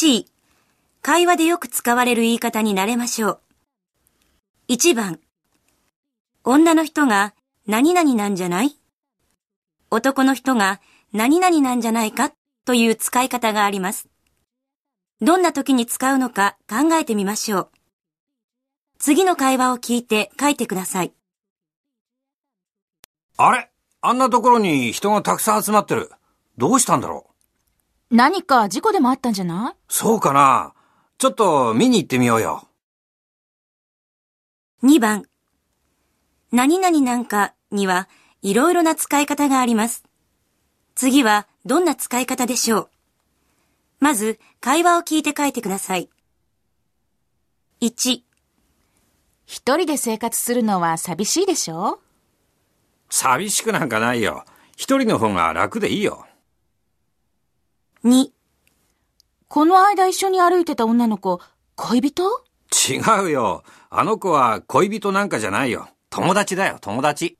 T、会話でよく使われる言い方に慣れましょう。1番、女の人が何々なんじゃない？男の人が何々なんじゃないか？という使い方があります。どんな時に使うのか考えてみましょう。次の会話を聞いて書いてください。あれ？あんなところに人がたくさん集まってる。どうしたんだろう？何か事故でもあったんじゃない？そうかな。ちょっと見に行ってみようよ。2番。何々なんかにはいろいろな使い方があります。次はどんな使い方でしょう？まず会話を聞いて書いてください。1一人で生活するのは寂しいでしょ？寂しくなんかないよ。一人の方が楽でいいよ。2この間一緒に歩いてた女の子、恋人？違うよ。あの子は恋人なんかじゃないよ。友達だよ、友達。